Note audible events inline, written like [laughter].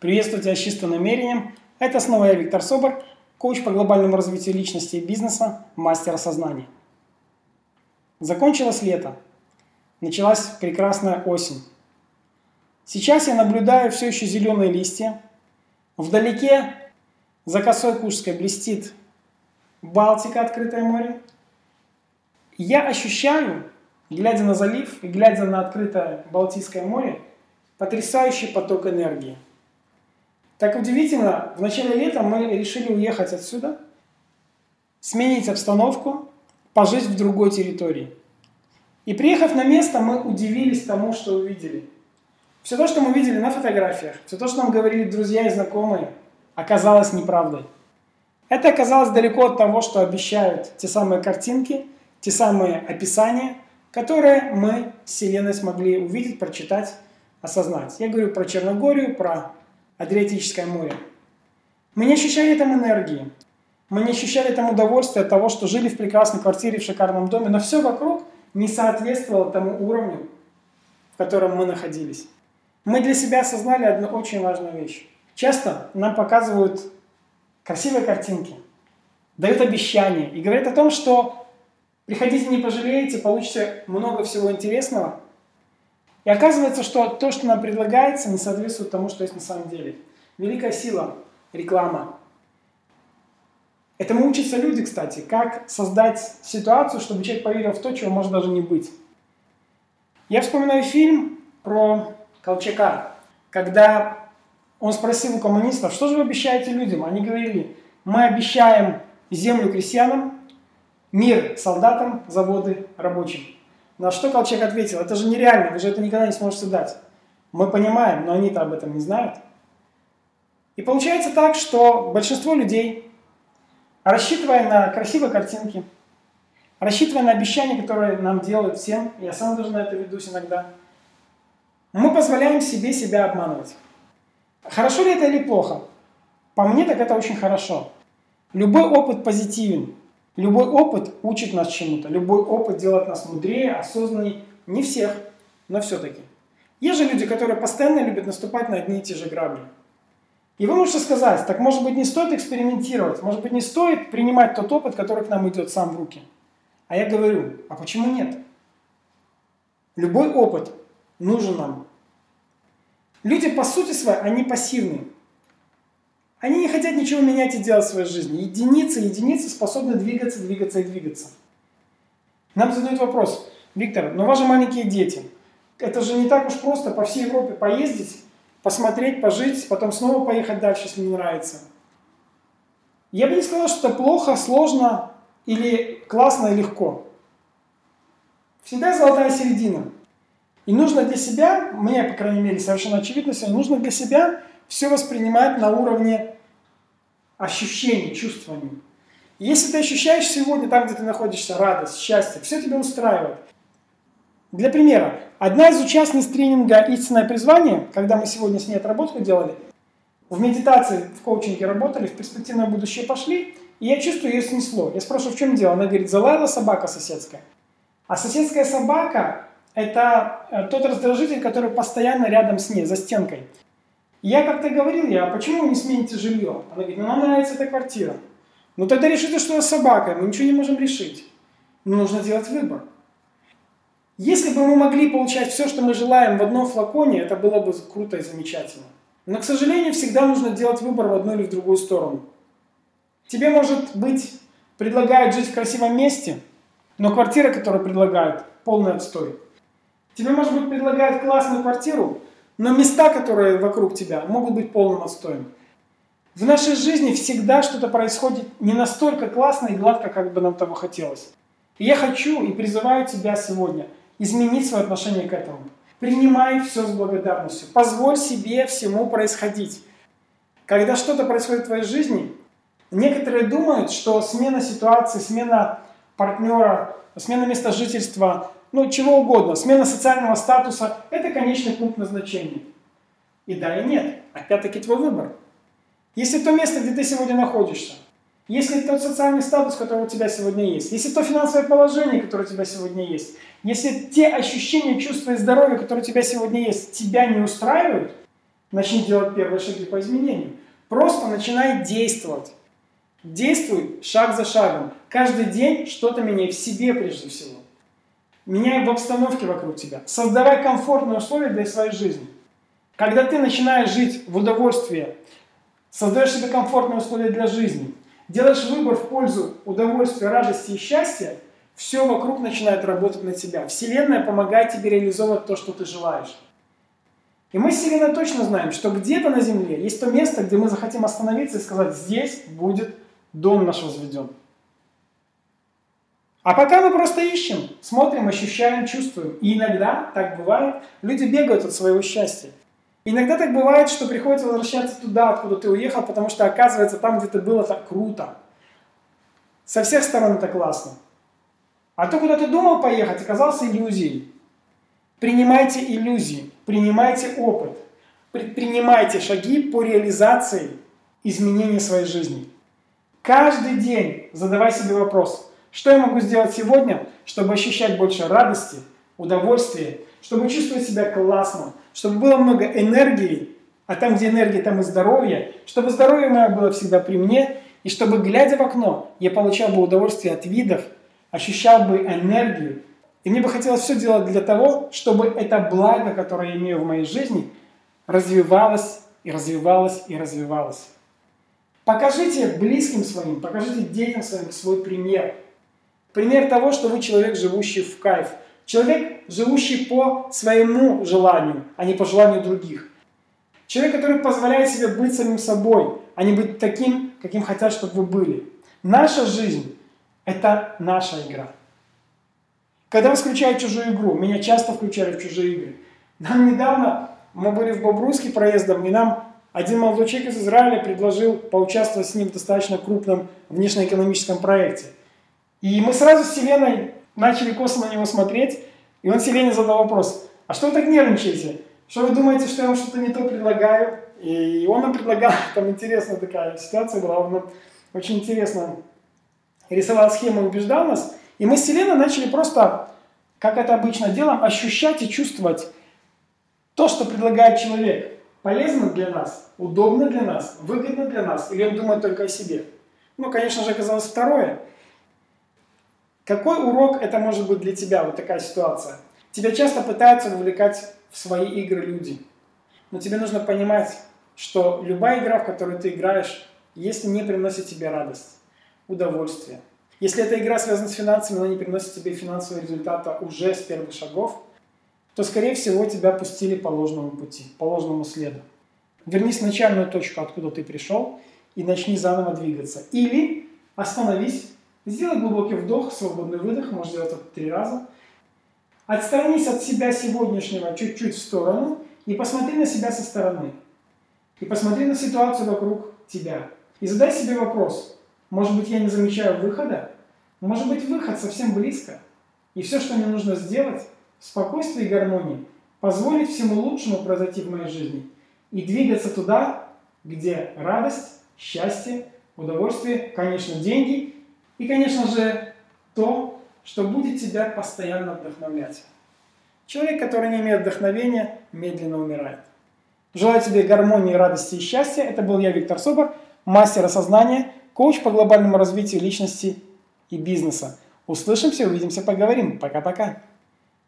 Приветствую тебя с чистым намерением. Это снова я, Виктор Собор, коуч по глобальному развитию личности и бизнеса, мастер осознания. Закончилось лето. Началась прекрасная осень. Сейчас я наблюдаю все еще зеленые листья. Вдалеке за косой Кушской блестит Балтика, открытое море. Я ощущаю, глядя на залив и глядя на открытое Балтийское море, потрясающий поток энергии. Так удивительно, в начале лета мы решили уехать отсюда, сменить обстановку, пожить в другой территории. И приехав на место, мы удивились тому, что увидели. Все то, что мы видели на фотографиях, все то, что нам говорили друзья и знакомые, оказалось неправдой. Это оказалось далеко от того, что обещают те самые картинки, те самые описания, которые мы с Вселенной смогли увидеть, прочитать осознать. Я говорю про Черногорию, про Адриатическое море. Мы не ощущали там энергии. Мы не ощущали там удовольствия от того, что жили в прекрасной квартире, в шикарном доме, но все вокруг не соответствовало тому уровню, в котором мы находились. Мы для себя осознали одну очень важную вещь. Часто нам показывают красивые картинки, дают обещания и говорят о том, что приходите, не пожалеете, получите много всего интересного – и оказывается, что то, что нам предлагается, не соответствует тому, что есть на самом деле. Великая сила – реклама. Этому учатся люди, кстати, как создать ситуацию, чтобы человек поверил в то, чего может даже не быть. Я вспоминаю фильм про Колчака, когда он спросил у коммунистов, что же вы обещаете людям? Они говорили, мы обещаем землю крестьянам, мир солдатам, заводы рабочим. На что Колчак ответил, это же нереально, вы же это никогда не сможете дать. Мы понимаем, но они-то об этом не знают. И получается так, что большинство людей, рассчитывая на красивые картинки, рассчитывая на обещания, которые нам делают всем, я сам даже на это ведусь иногда, мы позволяем себе себя обманывать. Хорошо ли это или плохо? По мне так это очень хорошо. Любой опыт позитивен. Любой опыт учит нас чему-то, любой опыт делает нас мудрее, осознаннее. Не всех, но все-таки. Есть же люди, которые постоянно любят наступать на одни и те же грабли. И вы можете сказать, так может быть не стоит экспериментировать, может быть не стоит принимать тот опыт, который к нам идет сам в руки. А я говорю, а почему нет? Любой опыт нужен нам. Люди по сути своей, они пассивные. Они не хотят ничего менять и делать в своей жизни. Единицы, единицы способны двигаться, двигаться и двигаться. Нам задают вопрос, Виктор, но у вас же маленькие дети. Это же не так уж просто по всей Европе поездить, посмотреть, пожить, потом снова поехать дальше, если не нравится. Я бы не сказал, что это плохо, сложно или классно и легко. Всегда золотая середина. И нужно для себя, мне, по крайней мере, совершенно очевидно, нужно для себя все воспринимать на уровне ощущений, чувствований. если ты ощущаешь сегодня там, где ты находишься, радость, счастье, все тебя устраивает. Для примера, одна из участниц тренинга «Истинное призвание», когда мы сегодня с ней отработку делали, в медитации, в коучинге работали, в перспективное будущее пошли, и я чувствую, ее снесло. Я спрашиваю, в чем дело? Она говорит, залаяла собака соседская. А соседская собака – это э, тот раздражитель, который постоянно рядом с ней, за стенкой. Я как-то говорил, я, а почему вы не смените жилье? Она говорит, ну нам нравится эта квартира. Ну тогда решите, что я собака, мы ничего не можем решить. Но нужно делать выбор. Если бы мы могли получать все, что мы желаем в одном флаконе, это было бы круто и замечательно. Но, к сожалению, всегда нужно делать выбор в одну или в другую сторону. Тебе, может быть, предлагают жить в красивом месте, но квартира, которую предлагают, полный отстой. Тебе, может быть, предлагают классную квартиру, но места, которые вокруг тебя, могут быть полным отстоем. В нашей жизни всегда что-то происходит не настолько классно и гладко, как бы нам того хотелось. И я хочу и призываю тебя сегодня изменить свое отношение к этому. Принимай все с благодарностью. Позволь себе всему происходить. Когда что-то происходит в твоей жизни, некоторые думают, что смена ситуации, смена партнера, смена места жительства, ну, чего угодно, смена социального статуса – это конечный пункт назначения. И да, и нет. Опять-таки твой выбор. Если то место, где ты сегодня находишься, если тот социальный статус, который у тебя сегодня есть, если то финансовое положение, которое у тебя сегодня есть, если те ощущения, чувства и здоровья, которые у тебя сегодня есть, тебя не устраивают, начни делать первые шаги по изменению. Просто начинай действовать. Действуй шаг за шагом. Каждый день что-то меняй в себе прежде всего. Меняй в обстановке вокруг тебя. Создавай комфортные условия для своей жизни. Когда ты начинаешь жить в удовольствии, создаешь себе комфортные условия для жизни, делаешь выбор в пользу удовольствия, радости и счастья, все вокруг начинает работать на тебя. Вселенная помогает тебе реализовывать то, что ты желаешь. И мы с Вселенной точно знаем, что где-то на Земле есть то место, где мы захотим остановиться и сказать, здесь будет дом наш возведен. А пока мы просто ищем, смотрим, ощущаем, чувствуем. И иногда так бывает, люди бегают от своего счастья. Иногда так бывает, что приходится возвращаться туда, откуда ты уехал, потому что оказывается там, где ты был, это круто. Со всех сторон это классно. А то, куда ты думал поехать, оказался иллюзией. Принимайте иллюзии, принимайте опыт, предпринимайте шаги по реализации изменения своей жизни. Каждый день задавай себе вопрос, что я могу сделать сегодня, чтобы ощущать больше радости, удовольствия, чтобы чувствовать себя классно, чтобы было много энергии, а там, где энергия, там и здоровье, чтобы здоровье мое было всегда при мне, и чтобы, глядя в окно, я получал бы удовольствие от видов, ощущал бы энергию. И мне бы хотелось все делать для того, чтобы это благо, которое я имею в моей жизни, развивалось и развивалось и развивалось. Покажите близким своим, покажите детям своим свой пример. Пример того, что вы человек, живущий в кайф. Человек, живущий по своему желанию, а не по желанию других. Человек, который позволяет себе быть самим собой, а не быть таким, каким хотят, чтобы вы были. Наша жизнь – это наша игра. Когда вас включают чужую игру, меня часто включали в чужие игры. Нам недавно, мы были в Бобруйске проездом, и нам один молодой человек из Израиля предложил поучаствовать с ним в достаточно крупном внешнеэкономическом проекте. И мы сразу с Селеной начали косо на него смотреть, и он Селене задал вопрос, а что вы так нервничаете? Что вы думаете, что я вам что-то не то предлагаю? И он нам предлагал, [laughs] там интересная такая ситуация была, он нам очень интересно рисовал схему убеждал нас. И мы с Селеной начали просто, как это обычно делаем, ощущать и чувствовать то, что предлагает человек полезно для нас, удобно для нас, выгодно для нас, или он думает только о себе? Ну, конечно же, оказалось второе. Какой урок это может быть для тебя, вот такая ситуация? Тебя часто пытаются вовлекать в свои игры люди. Но тебе нужно понимать, что любая игра, в которую ты играешь, если не приносит тебе радость, удовольствие, если эта игра связана с финансами, но не приносит тебе финансового результата уже с первых шагов, то, скорее всего, тебя пустили по ложному пути, по ложному следу. Вернись в начальную точку, откуда ты пришел, и начни заново двигаться. Или остановись, сделай глубокий вдох, свободный выдох, можешь сделать это три раза. Отстранись от себя сегодняшнего чуть-чуть в сторону и посмотри на себя со стороны. И посмотри на ситуацию вокруг тебя. И задай себе вопрос, может быть, я не замечаю выхода? Может быть, выход совсем близко? И все, что мне нужно сделать, спокойствии и гармонии, позволить всему лучшему произойти в моей жизни и двигаться туда, где радость, счастье, удовольствие, конечно, деньги и, конечно же, то, что будет тебя постоянно вдохновлять. Человек, который не имеет вдохновения, медленно умирает. Желаю тебе гармонии, радости и счастья. Это был я, Виктор Собор, мастер осознания, коуч по глобальному развитию личности и бизнеса. Услышимся, увидимся, поговорим. Пока-пока.